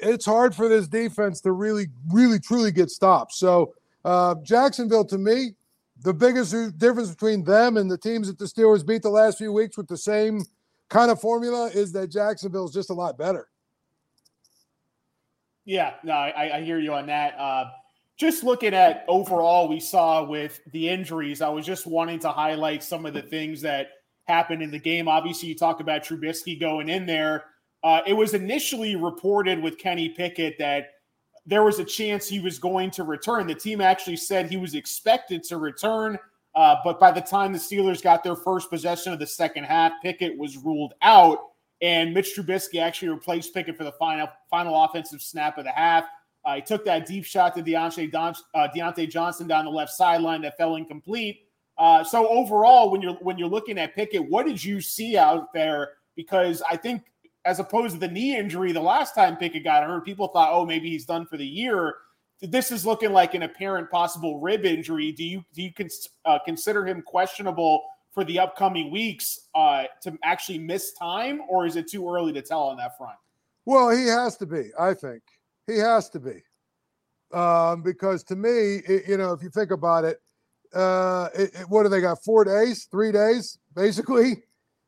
it's hard for this defense to really, really, truly get stopped. So uh, Jacksonville, to me, the biggest difference between them and the teams that the Steelers beat the last few weeks with the same kind of formula is that Jacksonville is just a lot better. Yeah, no, I, I hear you on that. Uh, just looking at overall, we saw with the injuries, I was just wanting to highlight some of the things that happened in the game. Obviously, you talk about Trubisky going in there uh, it was initially reported with Kenny Pickett that there was a chance he was going to return. The team actually said he was expected to return, uh, but by the time the Steelers got their first possession of the second half, Pickett was ruled out, and Mitch Trubisky actually replaced Pickett for the final final offensive snap of the half. Uh, he took that deep shot to Deontay, Don, uh, Diontae Johnson down the left sideline that fell incomplete. Uh, so overall, when you're when you're looking at Pickett, what did you see out there? Because I think as opposed to the knee injury the last time Pickett got hurt. People thought, oh, maybe he's done for the year. This is looking like an apparent possible rib injury. Do you do you cons- uh, consider him questionable for the upcoming weeks uh, to actually miss time, or is it too early to tell on that front? Well, he has to be. I think he has to be um, because to me, it, you know, if you think about it, uh, it, it, what do they got? Four days, three days, basically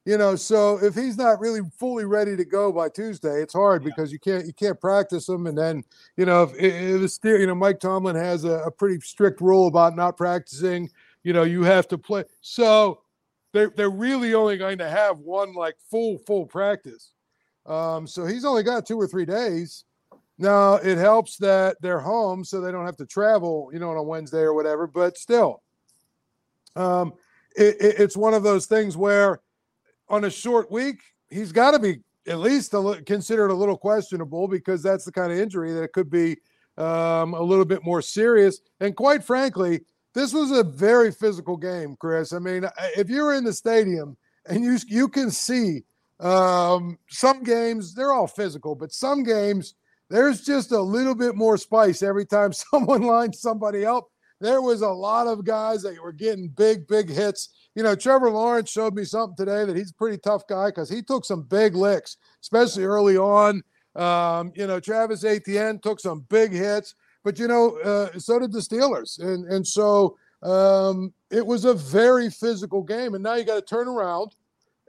you know so if he's not really fully ready to go by tuesday it's hard yeah. because you can't you can't practice him. And then you know if, if it's still you know mike tomlin has a, a, pretty strict rule about not practicing. You know you have to play so they're, they're really only going to have one like full full practice. Um, so he's only got two or three days. Now it helps that they're home so they don't have to travel you know on a wednesday or whatever but still. Um, it, it, it's one of those things where on a short week, he's got to be at least a, considered a little questionable because that's the kind of injury that could be um, a little bit more serious. And quite frankly, this was a very physical game, Chris. I mean, if you're in the stadium and you you can see um, some games, they're all physical, but some games there's just a little bit more spice every time someone lines somebody up. There was a lot of guys that were getting big, big hits you know, Trevor Lawrence showed me something today that he's a pretty tough guy because he took some big licks, especially early on. Um, you know, Travis Etienne took some big hits, but you know, uh, so did the Steelers, and and so um, it was a very physical game. And now you got to turn around,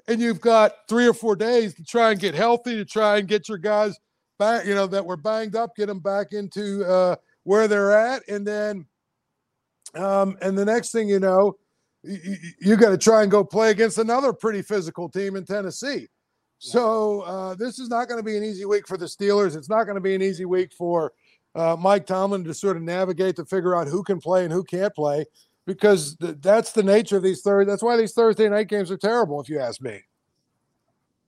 and you've got three or four days to try and get healthy, to try and get your guys back, you know, that were banged up, get them back into uh, where they're at, and then, um, and the next thing you know you, got to try and go play against another pretty physical team in Tennessee. So uh, this is not going to be an easy week for the Steelers. It's not going to be an easy week for uh, Mike Tomlin to sort of navigate to figure out who can play and who can't play, because th- that's the nature of these third. That's why these Thursday night games are terrible, if you ask me.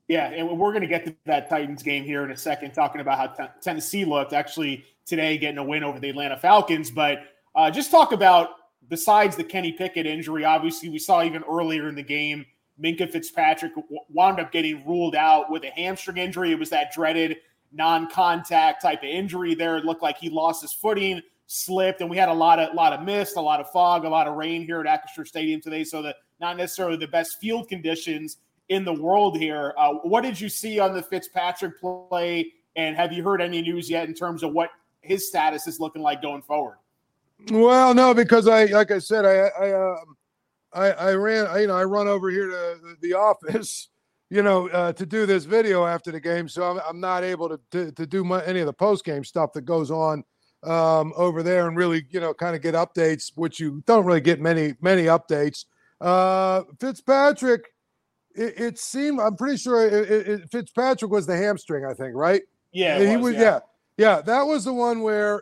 Yeah, and we're going to get to that Titans game here in a second, talking about how t- Tennessee looked actually today, getting a win over the Atlanta Falcons. But uh, just talk about besides the Kenny Pickett injury, obviously we saw even earlier in the game, Minkah Fitzpatrick wound up getting ruled out with a hamstring injury. It was that dreaded non-contact type of injury there. It looked like he lost his footing, slipped, and we had a lot of lot of mist, a lot of fog, a lot of rain here at Acrisure Stadium today. So the not necessarily the best field conditions in the world here. Uh, what did you see on the Fitzpatrick play? And have you heard any news yet in terms of what his status is looking like going forward? Well, no, because I, like I said, I, I, um, I, I ran, I, you know, I run over here to the office, you know, uh, to do this video after the game, so I'm, I'm not able to to, to do my, any of the post game stuff that goes on um, over there, and really, you know, kind of get updates, which you don't really get many many updates. Uh, Fitzpatrick, it, it seemed, I'm pretty sure it, it, Fitzpatrick was the hamstring, I think, right? Yeah, he was, yeah. yeah, yeah, that was the one where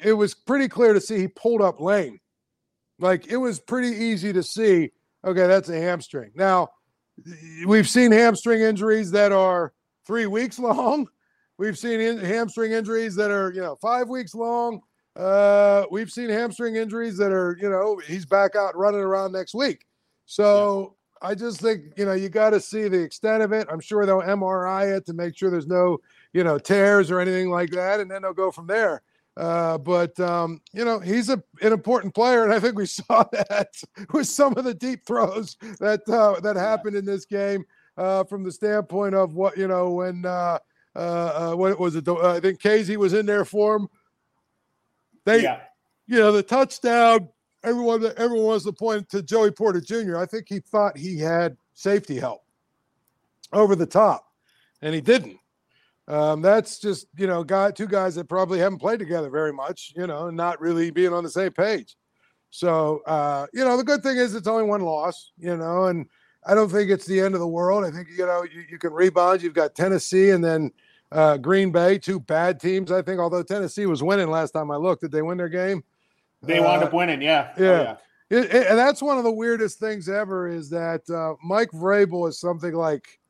it was pretty clear to see he pulled up lane. Like it was pretty easy to see, okay, that's a hamstring. Now, we've seen hamstring injuries that are three weeks long. We've seen in, hamstring injuries that are, you know, five weeks long. Uh, we've seen hamstring injuries that are, you know, he's back out running around next week. So yeah. I just think, you know, you got to see the extent of it. I'm sure they'll MRI it to make sure there's no, you know, tears or anything like that, and then they'll go from there. Uh, but um, you know, he's a, an important player, and I think we saw that with some of the deep throws that uh, that happened in this game uh, from the standpoint of what you know when uh, uh, uh what was it? I think Casey was in there for him. They, yeah. you know, the touchdown. Everyone, everyone wants to point to Joey Porter Jr. I think he thought he had safety help over the top, and he didn't. Um, that's just you know, guy two guys that probably haven't played together very much, you know, not really being on the same page. So uh, you know, the good thing is it's only one loss, you know, and I don't think it's the end of the world. I think you know you, you can rebound. You've got Tennessee and then uh, Green Bay, two bad teams. I think, although Tennessee was winning last time I looked, did they win their game? They wound uh, up winning, yeah. Yeah. Oh, yeah. It, it, and that's one of the weirdest things ever is that uh, Mike Vrabel is something like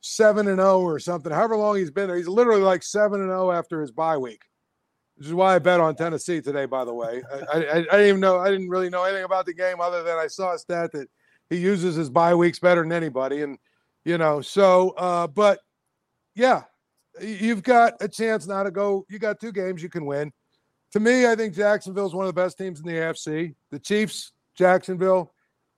seven and zero oh or something. However long he's been there, he's literally like seven and zero oh after his bye week. Which is why I bet on Tennessee today. By the way, I, I, I didn't even know I didn't really know anything about the game other than I saw a stat that he uses his bye weeks better than anybody, and you know so. Uh, but yeah, you've got a chance now to go. You got two games you can win. To me, I think Jacksonville is one of the best teams in the AFC. The Chiefs, Jacksonville,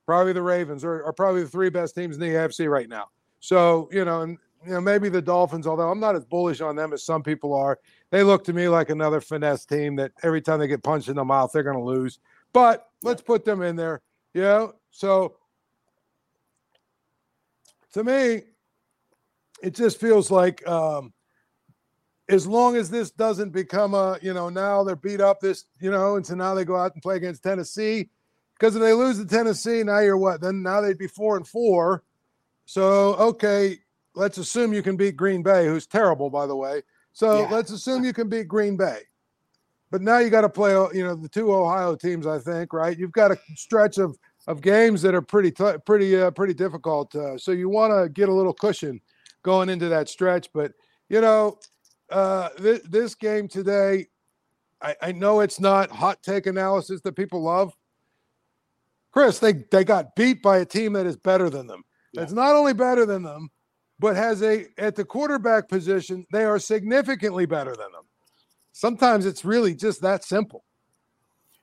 probably the Ravens are, are probably the three best teams in the AFC right now. So, you know, and you know, maybe the Dolphins, although I'm not as bullish on them as some people are, they look to me like another finesse team that every time they get punched in the mouth, they're going to lose. But let's put them in there. You know, so to me, it just feels like um, as long as this doesn't become a, you know, now they're beat up this, you know, and so now they go out and play against Tennessee. Because if they lose to Tennessee, now you're what? Then now they'd be four and four. So, okay, let's assume you can beat Green Bay, who's terrible, by the way. So yeah. let's assume you can beat Green Bay. But now you got to play, you know, the two Ohio teams, I think, right? You've got a stretch of of games that are pretty, t- pretty, uh, pretty difficult. Uh, so you want to get a little cushion going into that stretch. But you know, uh, th- this game today, I, I know it's not hot take analysis that people love. Chris, they they got beat by a team that is better than them. Yeah. It's not only better than them, but has a at the quarterback position, they are significantly better than them. Sometimes it's really just that simple.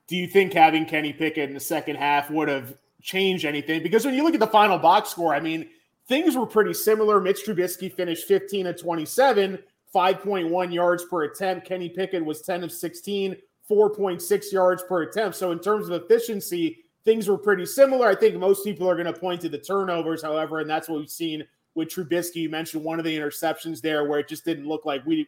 Do you think having Kenny Pickett in the second half would have changed anything? Because when you look at the final box score, I mean, things were pretty similar. Mitch Trubisky finished 15 of 27, 5.1 yards per attempt. Kenny Pickett was 10 of 16, 4.6 yards per attempt. So in terms of efficiency, things were pretty similar. I think most people are going to point to the turnovers, however, and that's what we've seen with Trubisky. You mentioned one of the interceptions there where it just didn't look like we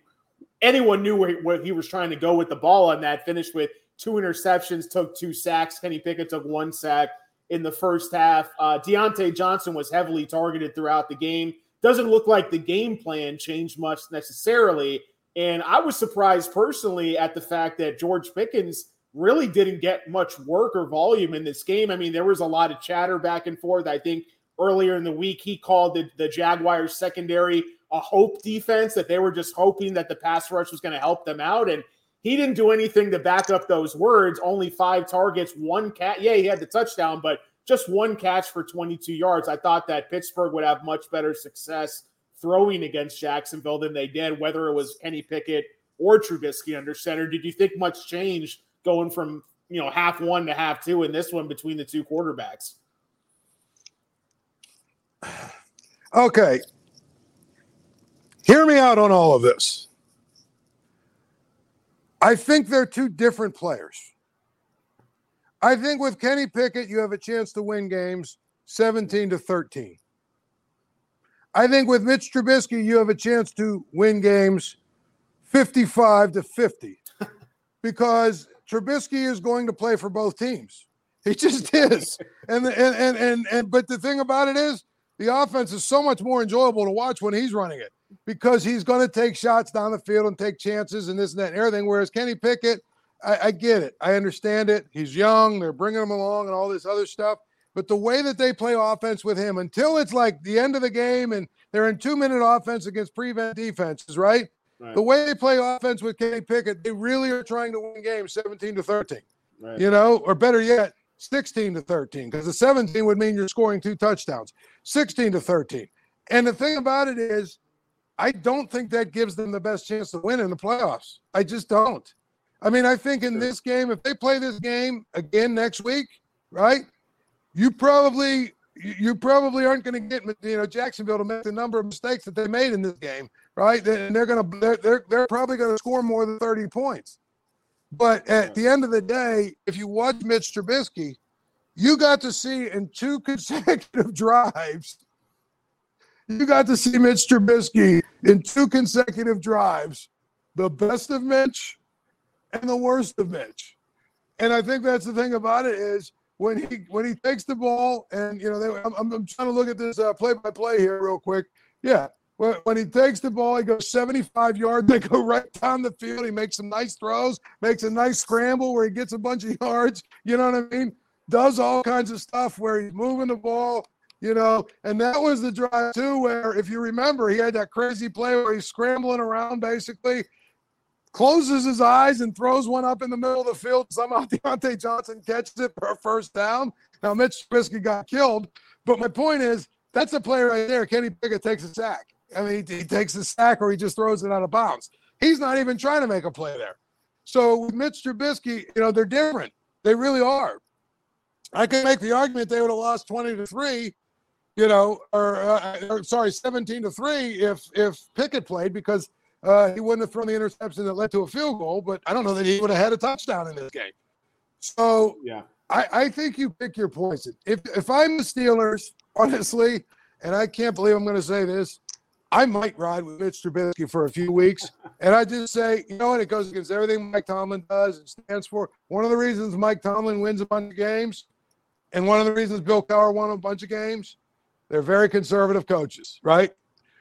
anyone knew where, where he was trying to go with the ball on that. Finished with two interceptions, took two sacks. Kenny Pickett took one sack in the first half. Uh, Diontae Johnson was heavily targeted throughout the game. Doesn't look like the game plan changed much necessarily. And I was surprised personally at the fact that George Pickens really didn't get much work or volume in this game. I mean, there was a lot of chatter back and forth. I think earlier in the week, he called the, the Jaguars secondary a hope defense, that they were just hoping that the pass rush was going to help them out. And he didn't do anything to back up those words. Only five targets, one cat. Yeah, he had the touchdown, but just one catch for 22 yards. I thought that Pittsburgh would have much better success throwing against Jacksonville than they did, whether it was Kenny Pickett or Trubisky under center. Did you think much changed going from you know half one to half two in this one between the two quarterbacks. Okay. Hear me out on all of this. I think they're two different players. I think with Kenny Pickett, you have a chance to win games 17 to 13. I think with Mitch Trubisky, you have a chance to win games 55 to 50 because Trubisky is going to play for both teams. He just is. and, and and and and but the thing about it is the offense is so much more enjoyable to watch when he's running it because he's going to take shots down the field and take chances and this and that and everything. Whereas Kenny Pickett, I, I get it. I understand it. He's young. They're bringing him along and all this other stuff. But the way that they play offense with him until it's like the end of the game and they're in two minute offense against prevent defenses, right? Right. The way they play offense with Kenny Pickett, they really are trying to win games 17 to 13. Right. You know, or better yet, 16 to 13, because the 17 would mean you're scoring two touchdowns, 16 to 13. And the thing about it is, I don't think that gives them the best chance to win in the playoffs. I just don't. I mean, I think in this game, if they play this game again next week, right, you probably you probably aren't going to get you know Jacksonville to make the number of mistakes that they made in this game, right? And they're going to they're they're, they're probably going to score more than 30 points. But at the end of the day, if you watch Mitch Trubisky, you got to see in two consecutive drives, you got to see Mitch Trubisky in two consecutive drives, the best of Mitch and the worst of Mitch. And I think that's the thing about it is when he when he takes the ball and you know they, I'm, I'm trying to look at this play by play here real quick. Yeah, when he takes the ball, he goes 75 yards. They go right down the field. He makes some nice throws, makes a nice scramble where he gets a bunch of yards. You know what I mean? Does all kinds of stuff where he's moving the ball, you know. And that was the drive, too, where if you remember, he had that crazy play where he's scrambling around basically, closes his eyes and throws one up in the middle of the field. Somehow Diontae Johnson catches it for a first down. Now, Mitch Trubisky got killed. But my point is, that's a play right there. Kenny Pickett takes a sack. I mean, he, he takes the sack or he just throws it out of bounds. He's not even trying to make a play there. So with Mitch Trubisky, you know, they're different. They really are. I can make the argument they would have lost 20 to 3, you know, or, uh, or sorry, 17 to 3 if if Pickett played because uh, he wouldn't have thrown the interception that led to a field goal, but I don't know that he would have had a touchdown in this game. So yeah, I, I think you pick your poison. If if I'm the Steelers, honestly, and I can't believe I'm going to say this, I might ride with Mitch Trubisky for a few weeks. And I just say, you know what? It goes against everything Mike Tomlin does and stands for. One of the reasons Mike Tomlin wins a bunch of games, and one of the reasons Bill Cowher won a bunch of games, they're very conservative coaches, right?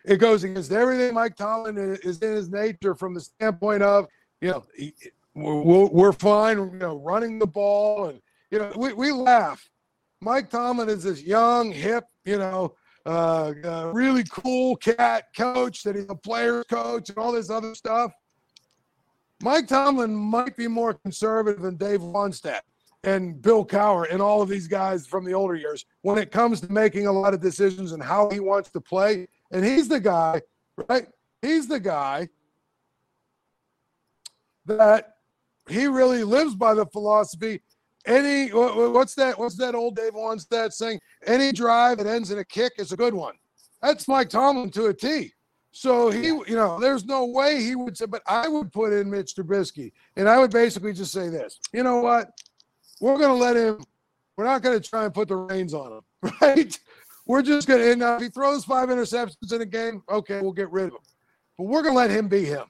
It goes against everything Mike Tomlin is in his nature from the standpoint of, you know, we're, we're fine, you know, running the ball. And, you know, we, we laugh. Mike Tomlin is this young, hip, you know, uh, uh, really cool cat coach that he's a player's coach and all this other stuff. Mike Tomlin might be more conservative than Dave Wannstedt and Bill Cowher and all of these guys from the older years when it comes to making a lot of decisions and how he wants to play. And he's the guy, right? He's the guy that he really lives by the philosophy any what's that? What's that old Dave Wannstedt saying? Any drive that ends in a kick is a good one. That's Mike Tomlin to a T. So he, you know, there's no way he would say, but I would put in Mitch Trubisky, and I would basically just say this: you know what? We're going to let him. We're not going to try and put the reins on him, right? We're just going to. And if he throws five interceptions in a game, okay, we'll get rid of him. But we're going to let him be him.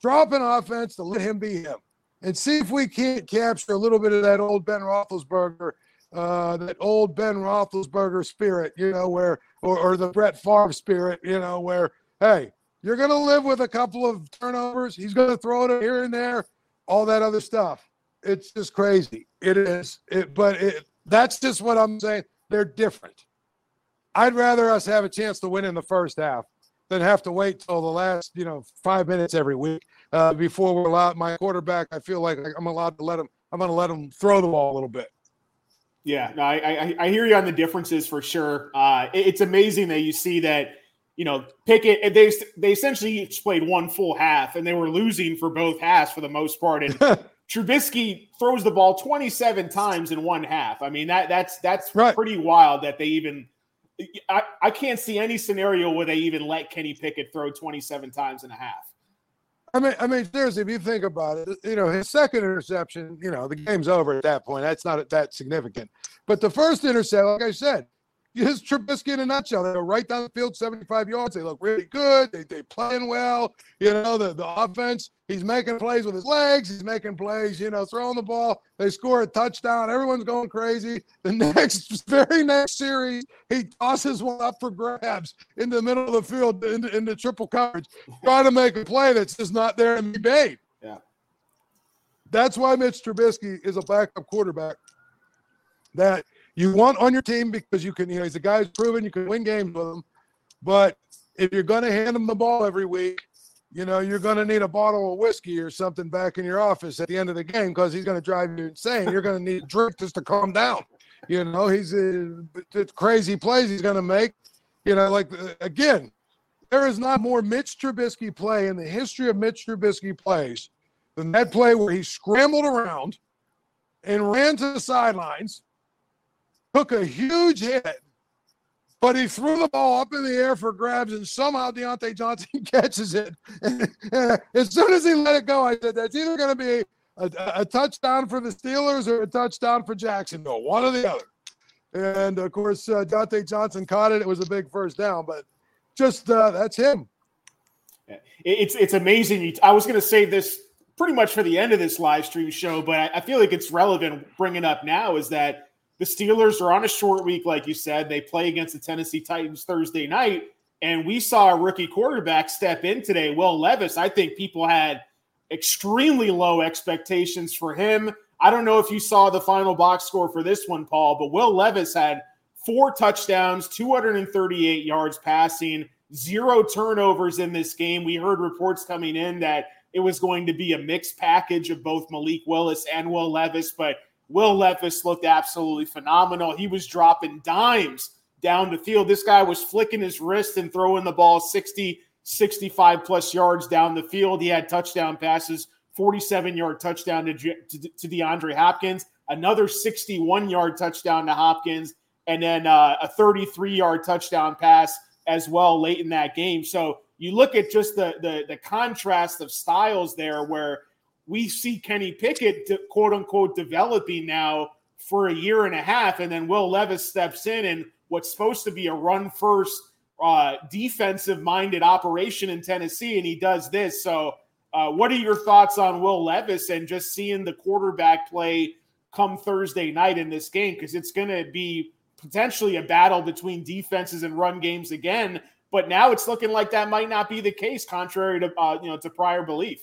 Drop an offense to let him be him and see if we can't capture a little bit of that old Ben Roethlisberger, uh, that old Ben Roethlisberger spirit, you know, where or, or the Brett Favre spirit, you know, where hey, you're to live with a couple of turnovers. He's to throw it here and there, all that other stuff. It's just crazy. It is. It, but it, that's just what I'm saying. They're different. I'd rather us have a chance to win in the first half than have to wait till the last, you know, five minutes every week uh, before we're allowed. My quarterback, I feel like I'm allowed to let him. I'm going to let him throw the ball a little bit. Yeah, no, I, I, I hear you on the differences for sure. Uh, it, it's amazing that you see that. You know, Pickett. They they essentially each played one full half, and they were losing for both halves for the most part. And Trubisky throws the ball 27 times in one half. I mean that that's that's right. pretty wild that they even. I, I can't see any scenario where they even let Kenny Pickett throw 27 times in a half. I mean, I mean, seriously, if you think about it, you know, his second interception, you know, the game's over at that point. That's not that significant. But the first interception, like I said, just Trubisky in a nutshell. They go right down the field, 75 yards. They look really good. They they playing well. You know, the, the offense, he's making plays with his legs. He's making plays, you know, throwing the ball. They score a touchdown. Everyone's going crazy. The next, very next series, he tosses one up for grabs in the middle of the field into, into triple coverage, trying to make a play that's just not there and be made. Yeah. That's why Mitch Trubisky is a backup quarterback that you want on your team because you can, you know, he's a guy who's proven you can win games with him. But if you're going to hand him the ball every week, you know, you're going to need a bottle of whiskey or something back in your office at the end of the game because he's going to drive you insane. You're going to need a drink just to calm down. You know, he's uh, crazy plays he's going to make. You know, like uh, again, there is not more Mitch Trubisky play in the history of Mitch Trubisky plays than that play where he scrambled around and ran to the sidelines, took a huge hit, but he threw the ball up in the air for grabs, and somehow Diontae Johnson catches it. And, and as soon as he let it go, I said, that's either going to be a, a, touchdown for the Steelers or a touchdown for Jacksonville, one or the other. And of course, uh, Diontae Johnson caught it. It was a big first down, but just uh, that's him. It's it's amazing. I was going to say this pretty much for the end of this live stream show, but I feel like it's relevant bringing up now is that the Steelers are on a short week, like you said. They play against the Tennessee Titans Thursday night, and we saw a rookie quarterback step in today, Will Levis. I think people had extremely low expectations for him. I don't know if you saw the final box score for this one, Paul, but Will Levis had four touchdowns, 238 yards passing, zero turnovers in this game. We heard reports coming in that it was going to be a mixed package of both Malik Willis and Will Levis, but Will Levis looked absolutely phenomenal. He was dropping dimes down the field. This guy was flicking his wrist and throwing the ball 60, 65 plus yards down the field. He had touchdown passes, 47 yard touchdown to, to, to DeAndre Hopkins, another 61 yard touchdown to Hopkins, and then uh, a 33 yard touchdown pass as well late in that game. So you look at just the, the, the contrast of styles there where we see Kenny Pickett, quote unquote, developing now for a year and a half. And then Will Levis steps in and what's supposed to be a run first, uh, defensive minded operation in Tennessee. And he does this. So, uh, what are your thoughts on Will Levis and just seeing the quarterback play come Thursday night in this game? Because it's going to be potentially a battle between defenses and run games again. But now it's looking like that might not be the case, contrary to uh, you know to prior belief.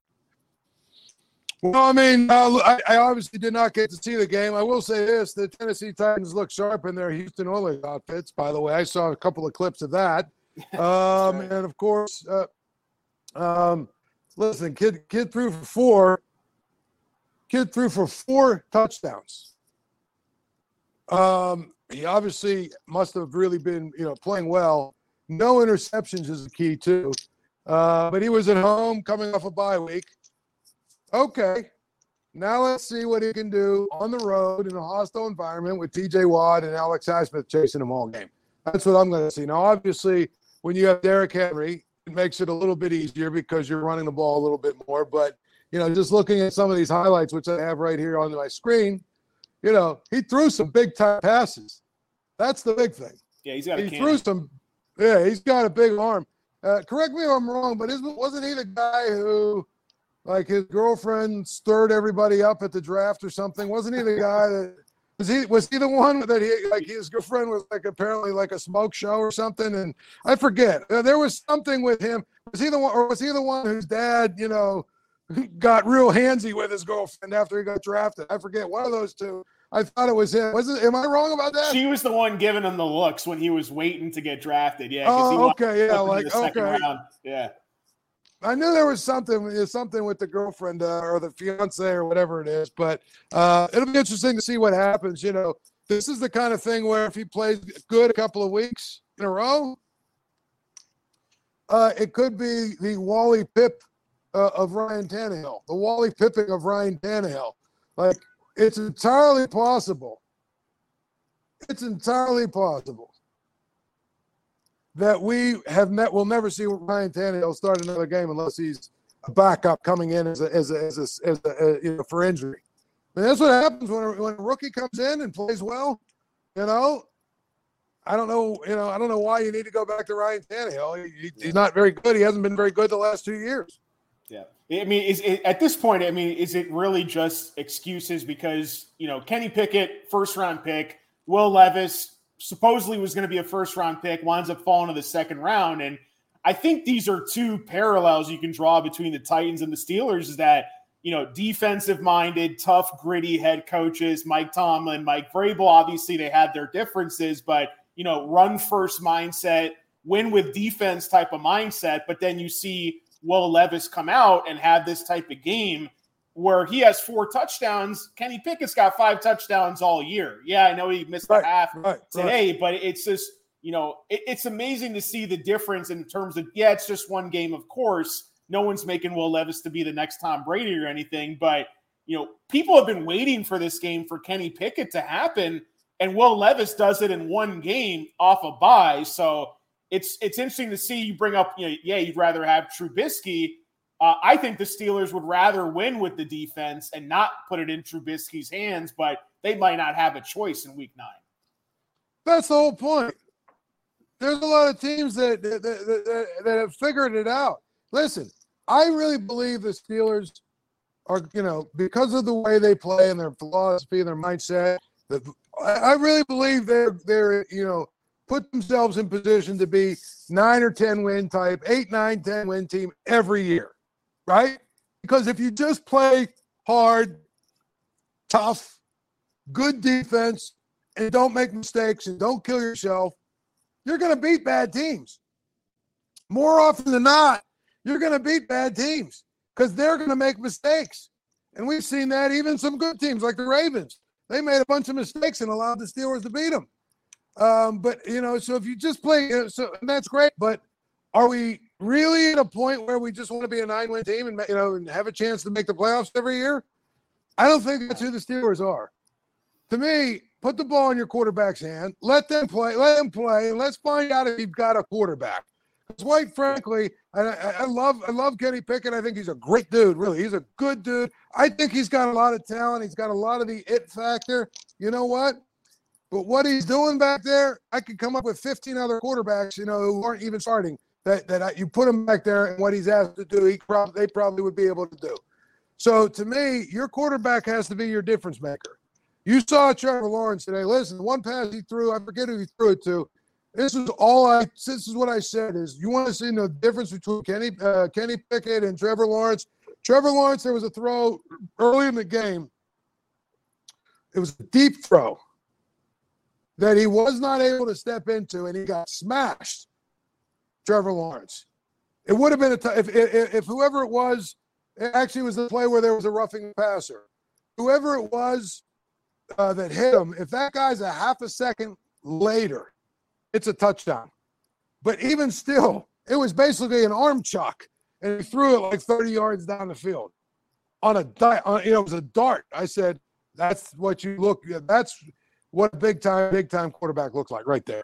Well, I mean, uh, I, I, obviously did not get to see the game. I will say this: the Tennessee Titans look sharp in their Houston Oilers outfits. By the way, I saw a couple of clips of that, um, right. and of course, uh, um, listen, kid, kid threw for four Kid threw for four touchdowns. Um, he obviously must have really been, you know, playing well. No interceptions is the key too. Uh, but he was at home coming off a bye week. Okay. Now let's see what he can do on the road in a hostile environment with TJ Watt and Alex Highsmith chasing him all game. That's what I'm going to see. Now, obviously, when you have Derrick Henry, it makes it a little bit easier because you're running the ball a little bit more. But you know, just looking at some of these highlights, which I have right here on my screen, you know, he threw some big time passes. That's the big thing. Yeah, he's got. He threw some. Yeah, he's got a big arm. Uh, correct me if I'm wrong, but isn't wasn't he the guy who, like, his girlfriend stirred everybody up at the draft or something? Wasn't he the guy that? Was he was he the one that he like his girlfriend was like apparently like a smoke show or something? And I forget. Uh, there was something with him. Was he the one or was he the one whose dad, you know, got real handsy with his girlfriend after he got drafted. I forget one of those two. I thought it was him. Was it? Am I wrong about that? She was the one giving him the looks when he was waiting to get drafted. Yeah. Oh, okay. Yeah. Like okay. Round. Yeah. I knew there was something, something with the girlfriend uh, or the fiance or whatever it is, but uh, it'll be interesting to see what happens. You know, this is the kind of thing where if he plays good a couple of weeks in a row, uh, it could be the Wally Pipp uh, of Ryan Tannehill, the Wally Pipping of Ryan Tannehill. Like it's entirely possible. It's entirely possible that we have met. We'll never see Ryan Tannehill start another game unless he's a backup coming in as a as a as a, as a, a you know for injury. And that's what happens when a, when a rookie comes in and plays well. You know, I don't know, you know, I don't know why you need to go back to Ryan Tannehill. He, he's not very good. He hasn't been very good the last two years. Yeah. I mean, is it, at this point, I mean, is it really just excuses because, you know, Kenny Pickett, first round pick, Will Levis supposedly was going to be a first round pick, winds up falling to the second round. And I think these are two parallels you can draw between the Titans and the Steelers is that, you know, defensive minded, tough, gritty head coaches, Mike Tomlin, Mike Vrabel, obviously they had their differences, but, you know, run first mindset, win with defense type of mindset. But then you see Will Levis come out and have this type of game where he has four touchdowns. Kenny Pickett's got five touchdowns all year. Yeah, I know he missed right, half right, today, right. but it's just, you know, it, it's amazing to see the difference in terms of, yeah, it's just one game, of course. No one's making Will Levis to be the next Tom Brady or anything, but, you know, people have been waiting for this game for Kenny Pickett to happen, and Will Levis does it in one game off a bye. So, it's it's interesting to see you bring up, you know, yeah, you'd rather have Trubisky. Uh, I think the Steelers would rather win with the defense and not put it in Trubisky's hands, but they might not have a choice in Week Nine. That's the whole point. There's a lot of teams that that, that, that have figured it out. Listen, I really believe the Steelers are, you know, because of the way they play and their philosophy and their mindset. That I really believe they're they're you know put themselves in position to be nine or 10 win type, eight, nine, 10 win team every year, right? Because if you just play hard, tough, good defense, and don't make mistakes and don't kill yourself, you're going to beat bad teams. More often than not, you're going to beat bad teams because they're going to make mistakes. And we've seen that even some good teams like the Ravens. They made a bunch of mistakes and allowed the Steelers to beat them. Um, but you know, so if you just play, so that's great. But are we really at a point where we just want to be a nine-win team and you know and have a chance to make the playoffs every year? I don't think that's who the Steelers are. To me, put the ball in your quarterback's hand, let them play, let them play, and let's find out if you've got a quarterback. Because quite frankly, I, I love I love Kenny Pickett. I think he's a great dude. Really, he's a good dude. I think he's got a lot of talent. He's got a lot of the it factor. You know what? But what he's doing back there, I could come up with 15 other quarterbacks, you know, who aren't even starting. That that I, you put him back there, and what he's asked to do, he probably they probably would be able to do. So to me, your quarterback has to be your difference maker. You saw Trevor Lawrence today. Listen, one pass he threw, I forget who he threw it to. This is all I. This is what I said: is you want to see the difference between Kenny uh, Kenny Pickett and Trevor Lawrence. Trevor Lawrence, there was a throw early in the game. It was a deep throw that he was not able to step into, and he got smashed. Trevor Lawrence. It would have been a t- if, if if whoever it was, it actually was the play where there was a roughing passer. Whoever it was uh, that hit him, if that guy's a half a second later, it's a touchdown. But even still, it was basically an arm chuck, and he threw it like 30 yards down the field on a di- on, you know it was a dart. I said, "That's what you look. That's what a big time, big time quarterback looks like right there.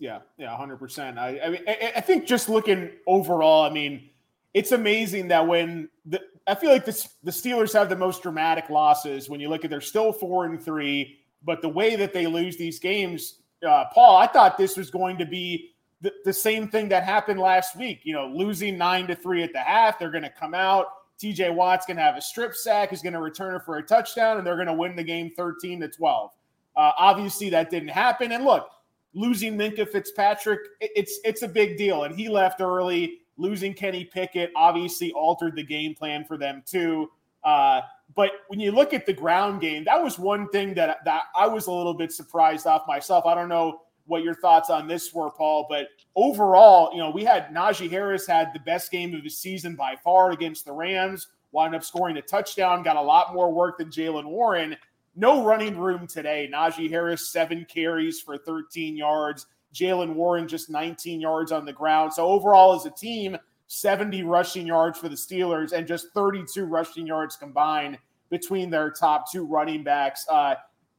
Yeah, yeah, hundred percent. I, I mean, I, I, think just looking overall, I mean, it's amazing that when the I feel like this, the Steelers have the most dramatic losses when you look at they're still four and three, but the way that they lose these games, uh, Paul, I thought this was going to be the, the same thing that happened last week. You know, losing nine to three at the half, they're going to come out. TJ Watt's going to have a strip sack. He's going to return it for a touchdown, and they're going to win the game 13 to 12. Uh, obviously, that didn't happen. And look, losing Minkah Fitzpatrick, it's it's a big deal. And he left early. Losing Kenny Pickett obviously altered the game plan for them too. Uh, but when you look at the ground game, that was one thing that that I was a little bit surprised off myself. I don't know what your thoughts on this were, Paul, but overall, you know, we had Najee Harris had the best game of the season by far against the Rams. Wound up scoring a touchdown, got a lot more work than Jaylen Warren no running room today. Najee Harris, seven carries for 13 yards. Jaylen Warren, just 19 yards on the ground. So, overall, as a team, 70 rushing yards for the Steelers and just 32 rushing yards combined between their top two running backs. Uh,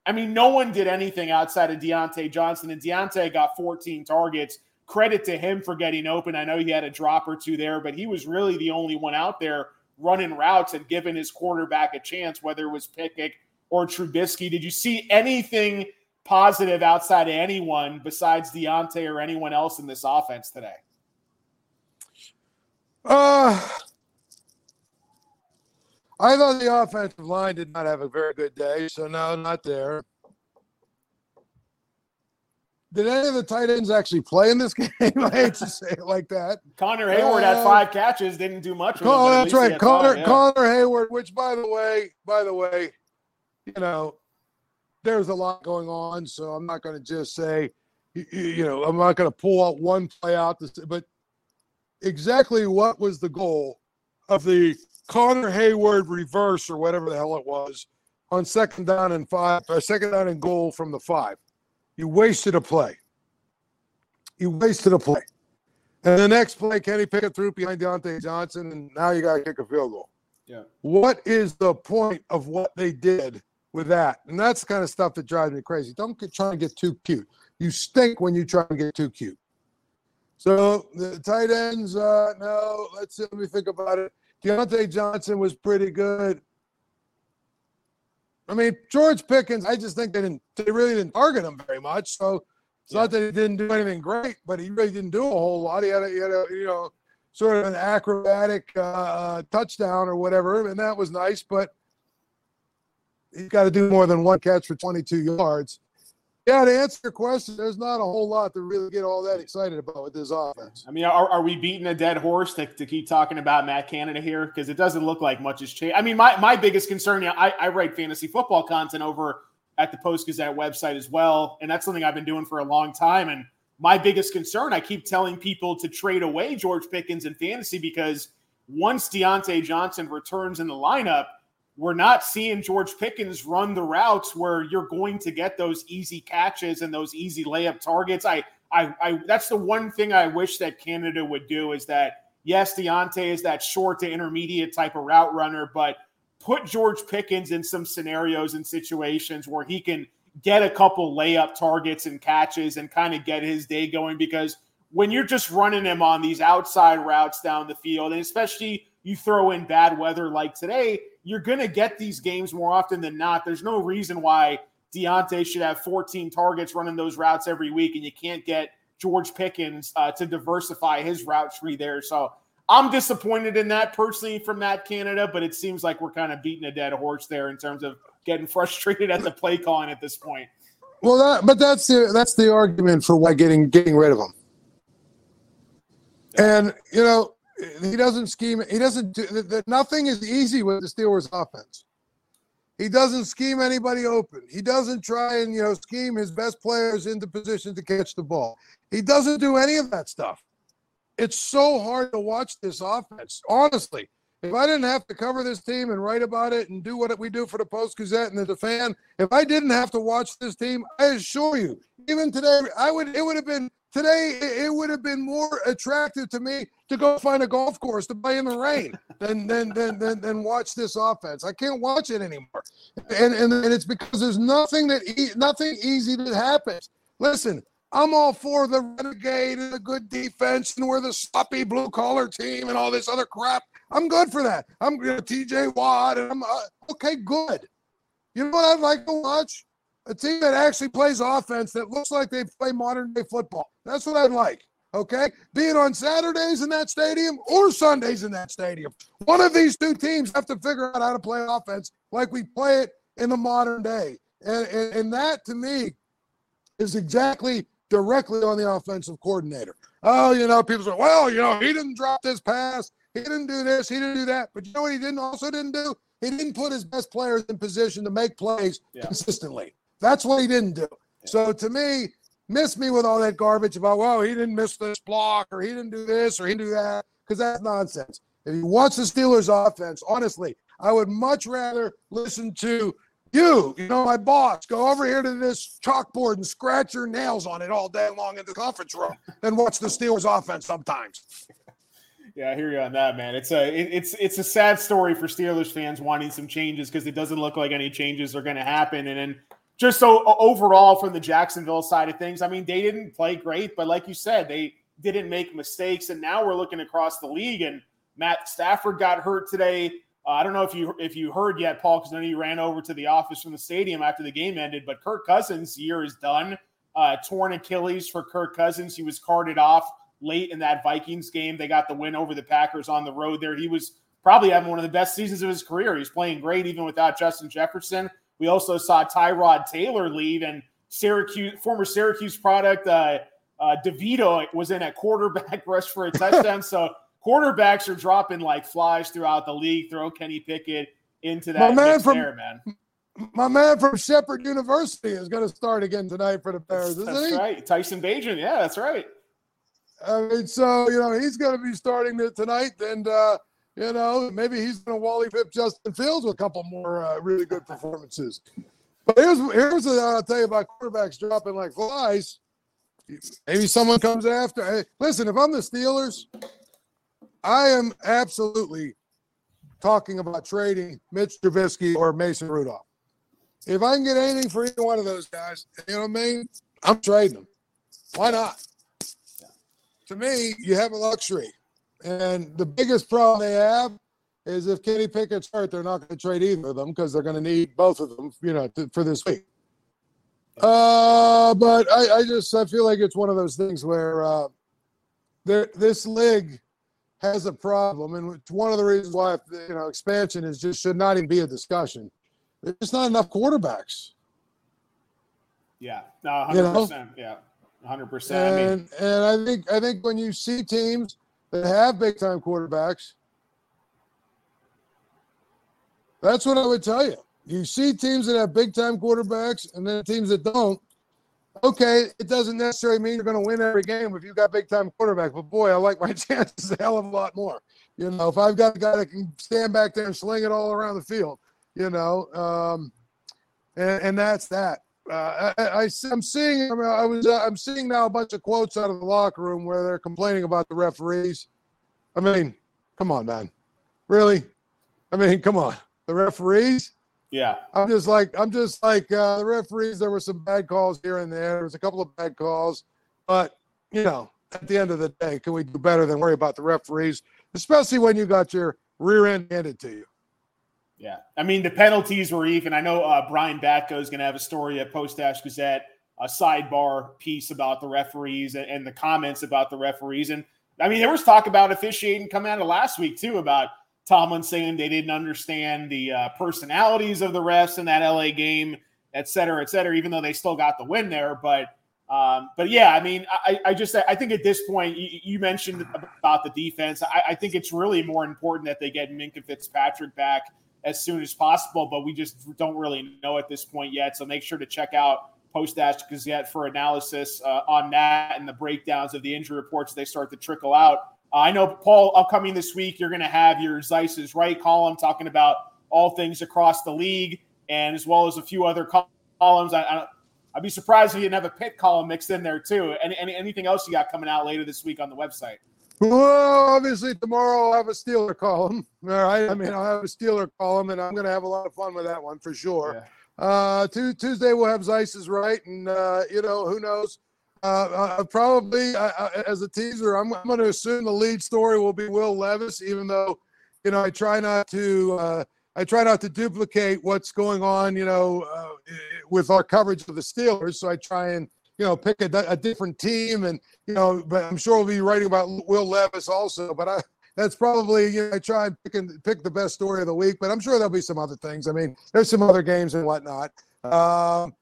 I mean, no one did anything outside of Diontae Johnson, and Diontae got 14 targets. Credit to him for getting open. I know he had a drop or two there, but he was really the only one out there running routes and giving his quarterback a chance, whether it was Pickett or Trubisky. Did you see anything positive outside of anyone besides Diontae or anyone else in this offense today? Uh, I thought the offensive line did not have a very good day, so no, not there. Did any of the tight ends actually play in this game? I hate to say it like that. Connor Heyward uh, had five catches, didn't do much. Oh, that's right, Connor yeah. Connor Heyward. Which, by the way, by the way, you know, there's a lot going on, so I'm not going to just say, you, you know, I'm not going to pull out one play out, to, but exactly what was the goal of the Connor Heyward reverse or whatever the hell it was on second down and five, or second down and goal from the five? You wasted a play. You wasted a play. And the next play, Kenny Pickett threw behind Diontae Johnson, and now you got to kick a field goal. Yeah. What is the point of what they did with that? And that's the kind of stuff that drives me crazy. Don't get, try and get too cute. You stink when you try and get too cute. So the tight ends, uh, no, let's see, let me think about it. Diontae Johnson was pretty good. I mean, George Pickens, I just think they didn't they really didn't target him very much. So it's yeah. not that he didn't do anything great, but he really didn't do a whole lot. He had a, he had a you know sort of an acrobatic uh touchdown or whatever, and that was nice. But he's got to do more than one catch for 22 yards. Yeah, to answer your question, there's not a whole lot to really get all that excited about with this offense. I mean, are, are we beating a dead horse to, to keep talking about Matt Canada here? Because it doesn't look like much has changed. I mean, my, my biggest concern, yeah, I, I write fantasy football content over at the Post Gazette website as well. And that's something I've been doing for a long time. And my biggest concern, I keep telling people to trade away George Pickens in fantasy because once Diontae Johnson returns in the lineup – we're not seeing George Pickens run the routes where you're going to get those easy catches and those easy layup targets. I, I, I that's the one thing I wish that Canada would do is that yes, Diontae is that short to intermediate type of route runner, but put George Pickens in some scenarios and situations where he can get a couple layup targets and catches and kind of get his day going because when you're just running him on these outside routes down the field, and especially you throw in bad weather like today, you're going to get these games more often than not. There's no reason why Diontae should have 14 targets running those routes every week, and you can't get George Pickens uh, to diversify his route tree there. So I'm disappointed in that personally from that Canada, but it seems like we're kind of beating a dead horse there in terms of getting frustrated at the play calling at this point. Well, that, but that's the that's the argument for why getting getting rid of him. And you know, he doesn't scheme. He doesn't do that. Nothing is easy with the Steelers' offense. He doesn't scheme anybody open. He doesn't try and you know scheme his best players into position to catch the ball. He doesn't do any of that stuff. It's so hard to watch this offense. Honestly, if I didn't have to cover this team and write about it and do what we do for the Post Gazette and the fan, if I didn't have to watch this team, I assure you, even today, I would. It would have been Today, it would have been more attractive to me to go find a golf course to play in the rain than than than than, than watch this offense. I can't watch it anymore, and and, and it's because there's nothing that e- nothing easy that happens. Listen, I'm all for the renegade and the good defense, and we're the sloppy blue collar team and all this other crap. I'm good for that. I'm you know, TJ Watt, and I'm uh, okay. Good. You know what I'd like to watch? A team that actually plays offense that looks like they play modern day football. That's what I'd like. Okay. Be it on Saturdays in that stadium or Sundays in that stadium. One of these two teams have to figure out how to play offense like we play it in the modern day. And, and, and that to me is exactly directly on the offensive coordinator. Oh, you know, people say, well, you know, he didn't drop this pass. He didn't do this. He didn't do that. But you know what he didn't also didn't do? He didn't put his best players in position to make plays yeah. consistently. That's what he didn't do. So to me, miss me with all that garbage about, well, he didn't miss this block or he didn't do this or he didn't do that, because that's nonsense. If he wants the Steelers offense, honestly, I would much rather listen to you, you know, my boss, go over here to this chalkboard and scratch your nails on it all day long in the conference room than watch the Steelers offense sometimes. Yeah, I hear you on that, man. It's a it, it's it's a sad story for Steelers fans wanting some changes because it doesn't look like any changes are going to happen. And then just so overall from the Jacksonville side of things, I mean, they didn't play great, but like you said, they didn't make mistakes. And now we're looking across the league, and Matt Stafford got hurt today. Uh, I don't know if you if you heard yet, Paul, because know you ran over to the office from the stadium after the game ended. But Kirk Cousins' year is done. Uh, torn Achilles for Kirk Cousins. He was carted off late in that Vikings game. They got the win over the Packers on the road there. He was probably having one of the best seasons of his career. He's playing great even without Justin Jefferson. We also saw Tyrod Taylor leave and Syracuse former Syracuse product uh, uh, DeVito was in at quarterback rush for a touchdown. so quarterbacks are dropping like flies throughout the league. Throw Kenny Pickett into that My man from- there, man. My man from Shepherd University is going to start again tonight for the Bears, isn't That's he? right. Tyson Bagent. Yeah, that's right. I mean, so you know he's going to be starting tonight, and uh, you know maybe he's going to Wally Pipp Justin Fields with a couple more uh, really good performances. But here's here's I'll tell you about quarterbacks dropping like flies. Maybe someone comes after. Hey, listen, if I'm the Steelers, I am absolutely talking about trading Mitch Trubisky or Mason Rudolph. If I can get anything for either one of those guys, you know what I mean? I'm trading them. Why not? To me, you have a luxury. And the biggest problem they have is if Kenny Pickett's hurt, they're not going to trade either of them because they're going to need both of them, you know, to, for this week. Uh, but I, I just I feel like it's one of those things where uh, there this league has a problem, and it's one of the reasons why you know expansion is just should not even be a discussion. There's just not enough quarterbacks. Yeah. No, You know? 100%. Yeah. 100%. I mean, And and I think I think when you see teams that have big time quarterbacks, that's what I would tell you. You see teams that have big time quarterbacks and then teams that don't. Okay, it doesn't necessarily mean you're going to win every game if you've got big time quarterback. But boy, I like my chances a hell of a lot more. You know, if I've got a guy that can stand back there and sling it all around the field, you know, um, and, and that's that. Uh, I, I, am seeing. I, mean, I was. Uh, I'm seeing now a bunch of quotes out of the locker room where they're complaining about the referees. I mean, come on, man. Really? I mean, come on. The referees. yeah. I'm just like. I'm just like uh, the referees. There were some bad calls here and there. There was a couple of bad calls, but you know, at the end of the day, can we do better than worry about the referees, especially when you got your rear end handed to you? Yeah. I mean, the penalties were even. I know uh, Brian Batko is going to have a story at Post Dash Gazette, a sidebar piece about the referees and, and the comments about the referees. And I mean, there was talk about officiating coming out of last week, too, about Tomlin saying they didn't understand the uh, personalities of the refs in that LA game, et cetera, et cetera, even though they still got the win there. But um, but yeah, I mean, I, I just I think at this point, you, you mentioned about the defense. I, I think it's really more important that they get Minkah Fitzpatrick back as soon as possible, but we just don't really know at this point yet. So make sure to check out Post Dash Gazette for analysis uh, on that and the breakdowns of the injury reports. They start to trickle out. Uh, I know, Paul, upcoming this week, you're going to have your Zeise's Right column talking about all things across the league, and as well as a few other col- columns. I, I, I'd be surprised if you didn't have a Pitt column mixed in there too. Any, any anything else you got coming out later this week on the website? Well, obviously tomorrow I'll have a Steeler column. All right. I mean, I'll have a Steeler column, and I'm going to have a lot of fun with that one for sure. Yeah. Uh, tu- Tuesday we'll have Zeise's right, and uh, you know who knows. Uh, uh, probably uh, uh, as a teaser, I'm, I'm going to assume the lead story will be Will Levis, even though you know I try not to. Uh, I try not to duplicate what's going on, you know, uh, with our coverage of the Steelers. So I try and you know pick a, a different team, and you know, but I'm sure we'll be writing about Will Levis also. But I that's probably you know I try and pick and pick the best story of the week, but I'm sure there'll be some other things. I mean, there's some other games and whatnot. Um,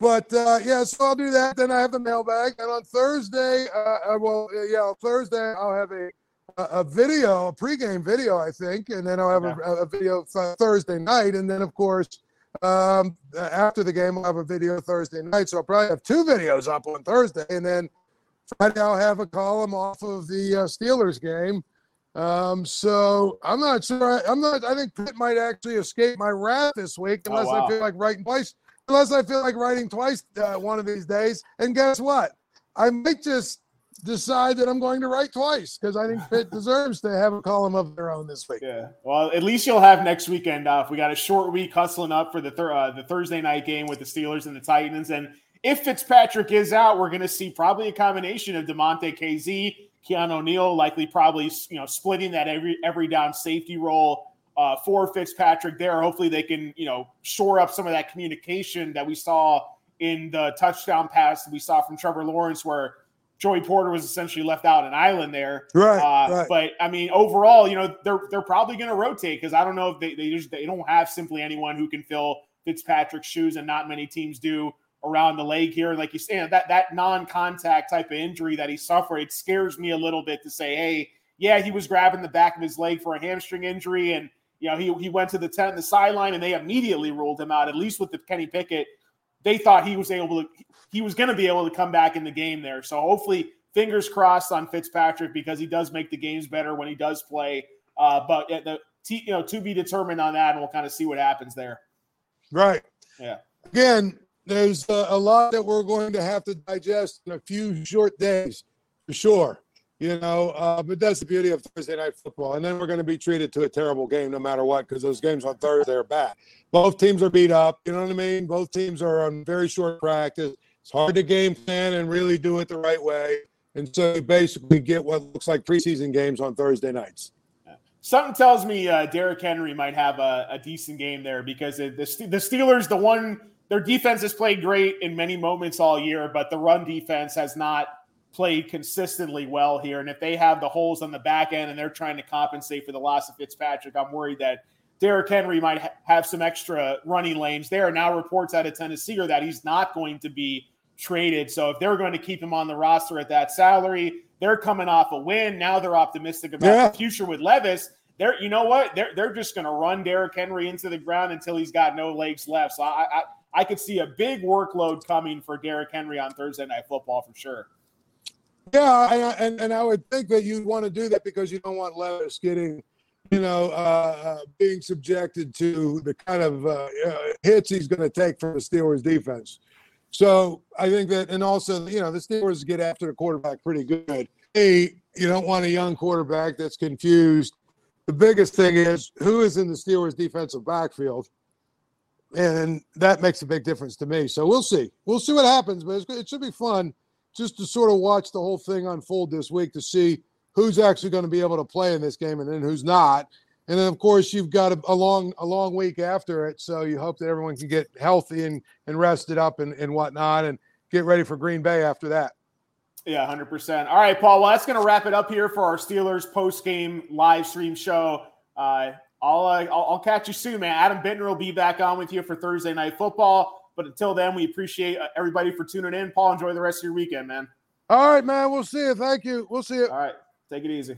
but uh, yeah, so I'll do that. Then I have the mailbag, and on Thursday, uh, well, yeah, on Thursday I'll have a a video, a pregame video, I think, and then I'll have a, a video th- Thursday night, and then of course um, after the game I'll have a video Thursday night. So I'll probably have two videos up on Thursday, and then Friday I'll have a column off of the uh, Steelers game. Um, so I'm not sure. I, am not. I think Pitt might actually escape my wrath this week Oh, unless wow. I feel like writing twice. Unless I feel like writing twice uh, one of these days. And guess what? I might just decide that I'm going to write twice because I think Pitt deserves to have a column of their own this week. Yeah. Well, at least you'll have next weekend off. We got a short week hustling up for the thir- uh, the Thursday night game with the Steelers and the Titans. And if Fitzpatrick is out, we're going to see probably a combination of Damontae Kazee, Keanu Neal, likely probably you know splitting that every every down safety role uh, for Fitzpatrick there. Hopefully, they can you know shore up some of that communication that we saw in the touchdown pass that we saw from Trevor Lawrence, where Joey Porter was essentially left out an island there. Right, uh, right. But I mean, overall, you know, they're they're probably going to rotate because I don't know if they they just they don't have simply anyone who can fill Fitzpatrick's shoes, and not many teams do around the leg here. Like you say, that that non-contact type of injury that he suffered, it scares me a little bit to say, hey, yeah, he was grabbing the back of his leg for a hamstring injury, and you know he he went to the tent, the sideline, and they immediately ruled him out. At least with the Kenny Pickett, they thought he was able to he was going to be able to come back in the game there. So hopefully, fingers crossed on Fitzpatrick because he does make the games better when he does play. Uh, but the you know to be determined on that, and we'll kind of see what happens there. Right. Yeah. Again, there's a, a lot that we're going to have to digest in a few short days, for sure. You know, uh, but that's the beauty of Thursday night football. And then we're going to be treated to a terrible game no matter what, because those games on Thursday are bad. Both teams are beat up. You know what I mean? Both teams are on very short practice. It's hard to game plan and really do it the right way. And so you basically get what looks like preseason games on Thursday nights. Something tells me uh, Derrick Henry might have a, a decent game there because the, the Steelers, the one, their defense has played great in many moments all year, but the run defense has not played consistently well here. And if they have the holes on the back end and they're trying to compensate for the loss of Fitzpatrick, I'm worried that Derrick Henry might ha- have some extra running lanes there. Now reports out of Tennessee are that he's not going to be traded. So if they're going to keep him on the roster at that salary, they're coming off a win. Now they're optimistic about yeah. the future with Levis. They're, you know what? They're they're just going to run Derrick Henry into the ground until he's got no legs left. So I, I I could see a big workload coming for Derrick Henry on Thursday Night Football for sure. Yeah, and and I would think that you'd want to do that because you don't want Levis getting, you know, uh, uh, being subjected to the kind of uh, uh hits he's going to take from the Steelers defense. So I think that, and also, you know, the Steelers get after the quarterback pretty good. Hey, you don't want a young quarterback that's confused. The biggest thing is who is in the Steelers' defensive backfield, and that makes a big difference to me. So we'll see. We'll see what happens, but it should be fun just to sort of watch the whole thing unfold this week to see who's actually going to be able to play in this game and then who's not. And then, of course, you've got a, a, long a long week after it, so you hope that everyone can get healthy and and rested up and, and whatnot, and get ready for Green Bay after that. Yeah, hundred percent. All right, Paul. Well, that's going to wrap it up here for our Steelers post game live stream show. Uh, I'll, uh, I'll I'll catch you soon, man. Adam Bittner will be back on with you for Thursday night football. But until then, we appreciate uh, everybody for tuning in. Paul, enjoy the rest of your weekend, man. All right, man. We'll see you. Thank you. We'll see you. All right. Take it easy.